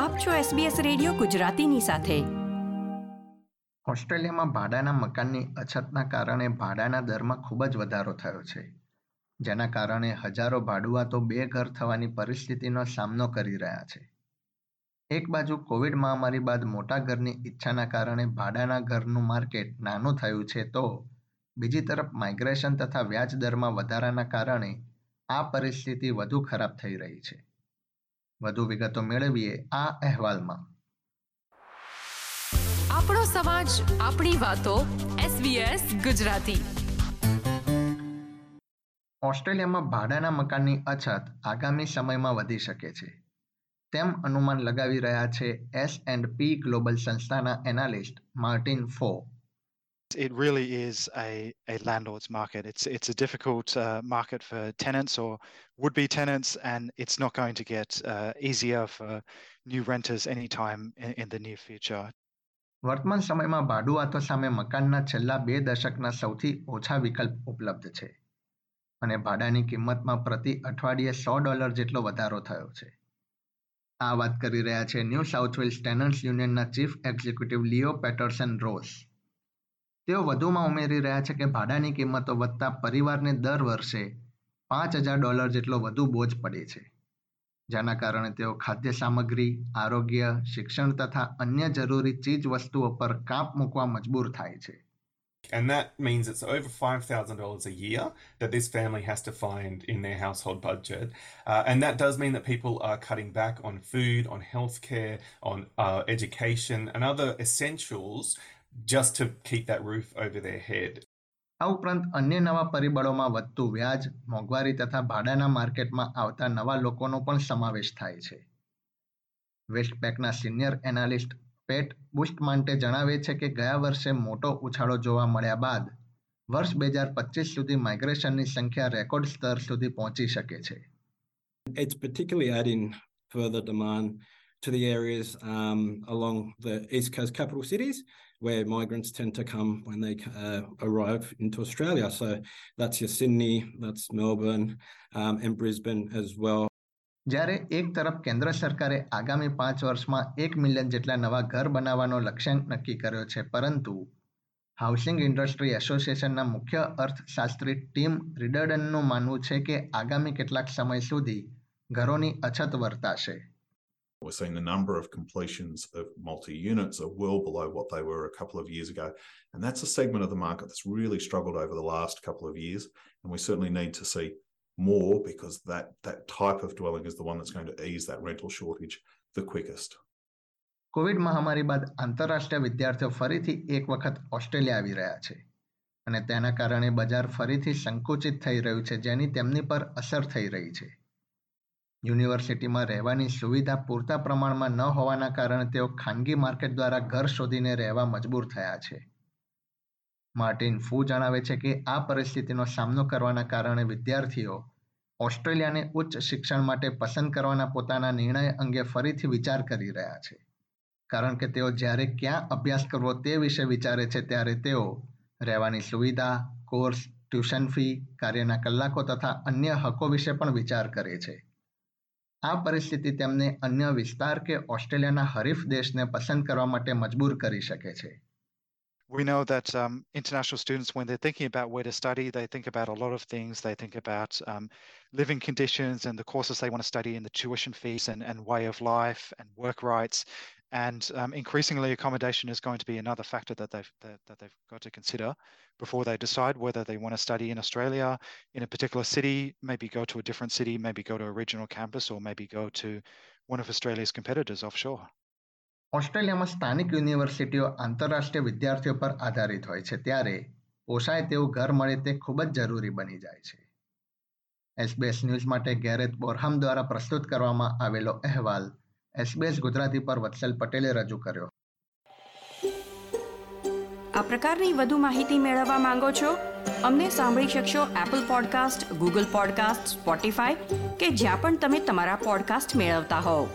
આપ છો SBS radio ગુજરાતીની સાથે. ઓસ્ટ્રેલિયામાં ભાડાના મકાનની અછતના કારણે ભાડાના દરમાં ખૂબ જ વધારો થયો છે. જેના કારણે હજારો ભાડુઆતો બે ઘર થવાની પરિસ્થિતિનો સામનો કરી રહ્યા છે. એક બાજુ કોવિડ મહામારી બાદ મોટા ઘરની ઈચ્છાના કારણે ભાડાના ઘરનું માર્કેટ નાનું થયું છે તો બીજી તરફ માઇગ્રેશન તથા વ્યાજ દરમાં વધારાના કારણે આ પરિસ્થિતિ વધુ ખરાબ થઈ રહી છે. વધુ વિગતો મેળવીએ આ અહેવાલમાં. આપણો સમાજ આપણી વાતો SBS ગુજરાતી. ઓસ્ટ્રેલિયામાં ભાડાના મકાનની અછત આગામી સમયમાં વધી શકે છે. તેમ અનુમાન લગાવી રહ્યા છે એસ એન્ડ પી ગ્લોબલ સંસ્થાના એનાલિસ્ટ માર્ટિન ફો. it really is a, a landlord's market. It's it's a difficult uh, market for tenants or would-be tenants, and it's not going to get uh, easier for new renters anytime in, in the near future. વર્તમાન સમયમાં ભાડુઆતો સામે મકાનના છેલ્લા બે દશકના સૌથી ઓછા વિકલ્પ ઉપલબ્ધ છે અને ભાડાની કિંમતમાં પ્રતિ અઠવાડિયે સો ડોલર જેટલો વધારો થયો છે આ વાત કરી રહ્યા છે New South Wales tenants યુનિયનના chief executive Leo Patterson Ross તેઓ વધુમાં ઉમેરી રહ્યા છે કે ભાડાની કિંમતો વધતા પરિવારને દર વર્ષે પાંચ હજાર ડોલર જેટલો વધુ બોજ પડે છે જેના કારણે તેઓ ખાદ્ય સામગ્રી આરોગ્ય શિક્ષણ તથા અન્ય જરૂરી ચીજ વસ્તુઓ પર કાપ મૂકવા મજબૂર થાય છે And that means it's over $5,000 a year that this family has to find in their household budget. Uh, and that does mean that people are cutting back on food, on healthcare, on uh, education, and other essentials just to keep that roof over their head. આ ઉપરાંત અન્ય નવા પરિબળોમાં વધતું વ્યાજ મોંઘવારી તથા ભાડાના માર્કેટમાં આવતા નવા લોકોનો પણ સમાવેશ થાય છે વેસ્ટપેકના સિનિયર એનાલિસ્ટ પેટ બુસ્ટમાન્ટે જણાવે છે કે ગયા વર્ષે મોટો ઉછાળો જોવા મળ્યા બાદ વર્ષ બે હજાર પચીસ સુધી માઇગ્રેશનની સંખ્યા રેકોર્ડ સ્તર સુધી પહોંચી શકે છે It's particularly adding further demand to the areas um, along the East Coast capital cities where migrants tend to come when they uh, arrive into Australia. So that's your Sydney, that's Melbourne, um, and Brisbane as well. જ્યારે એક તરફ કેન્દ્ર સરકારે આગામી પાંચ વર્ષમાં એક million જેટલા નવા ઘર બનાવવાનો લક્ષ્યાંક નક્કી કર્યો છે પરંતુ હાઉસિંગ ઇન્ડસ્ટ્રી એસોસિએશનના મુખ્ય અર્થશાસ્ત્રી ટીમ રિડર્ડનનું માનવું છે કે આગામી કેટલાક સમય સુધી ઘરોની અછત વર્તાશે We're seeing the number of completions of multi units are well below what they were a couple of years ago. And that's a segment of the market that's really struggled over the last couple of years. And we certainly need to see more because that, that type of dwelling is the one that's going to ease that rental shortage the quickest. Covid મહામારી બાદ આંતરરાષ્ટ્રીય વિદ્યાર્થીઓ ફરીથી એક વખત Australia આવી રહ્યા છે અને તેના કારણે બજાર ફરીથી સંકુચિત થઈ રહ્યું છે જેની તેમની પર અસર થઈ રહી છે યુનિવર્સિટીમાં રહેવાની સુવિધા પૂરતા પ્રમાણમાં ન હોવાના કારણે તેઓ ખાનગી માર્કેટ દ્વારા ઘર શોધીને રહેવા મજબૂર થયા છે. માર્ટિન ફૂ જણાવે છે કે આ પરિસ્થિતિનો સામનો કરવાના કારણે વિદ્યાર્થીઓ ઓસ્ટ્રેલિયાને ઉચ્ચ શિક્ષણ માટે પસંદ કરવાના પોતાના નિર્ણય અંગે ફરીથી વિચાર કરી રહ્યા છે. કારણ કે તેઓ જ્યારે ક્યાં અભ્યાસ કરવો તે વિશે વિચારે છે ત્યારે તેઓ રહેવાની સુવિધા, કોર્સ, ટ્યુશન ફી, કાર્યના કલાકો તથા અન્ય હકો વિશે પણ વિચાર કરે છે. આ પરિસ્થિતિ તેમને અન્ય વિસ્તાર કે ઓસ્ટ્રેલિયાના હરીફ દેશને પસંદ કરવા માટે મજબૂર કરી શકે છે We know that um, international students, when they're thinking about where to study, they think about a lot of things. They think about um, living conditions and the courses they want to study and the tuition fees and, and way of life and work rights. And um, increasingly, accommodation is going to be another factor that they've that, that, they've got to consider before they decide whether they want to study in Australia in a particular city, maybe go to a different city, maybe go to a regional campus, or maybe go to one of Australia's competitors offshore. ઓસ્ટ્રેલિયામાં સ્થાનિક યુનિવર્સિટીઓ આંતરરાષ્ટ્રીય વિદ્યાર્થીઓ પર આધારિત હોય છે ત્યારે પોસાય તેવું ઘર મળે તે ખૂબ જ જરૂરી બની જાય છે એસબીએસ ન્યૂઝ માટે ગેરેત બોરહામ દ્વારા પ્રસ્તુત કરવામાં આવેલો અહેવાલ એસબીએસ ગુજરાતી પર વત્સલ પટેલે રજૂ કર્યો. આ પ્રકારની વધુ માહિતી મેળવવા માંગો છો? અમને સાંભળી શકશો Apple podcast Google podcast Spotify કે જ્યાં પણ તમે તમારા પોડકાસ્ટ મેળવતા હોવ.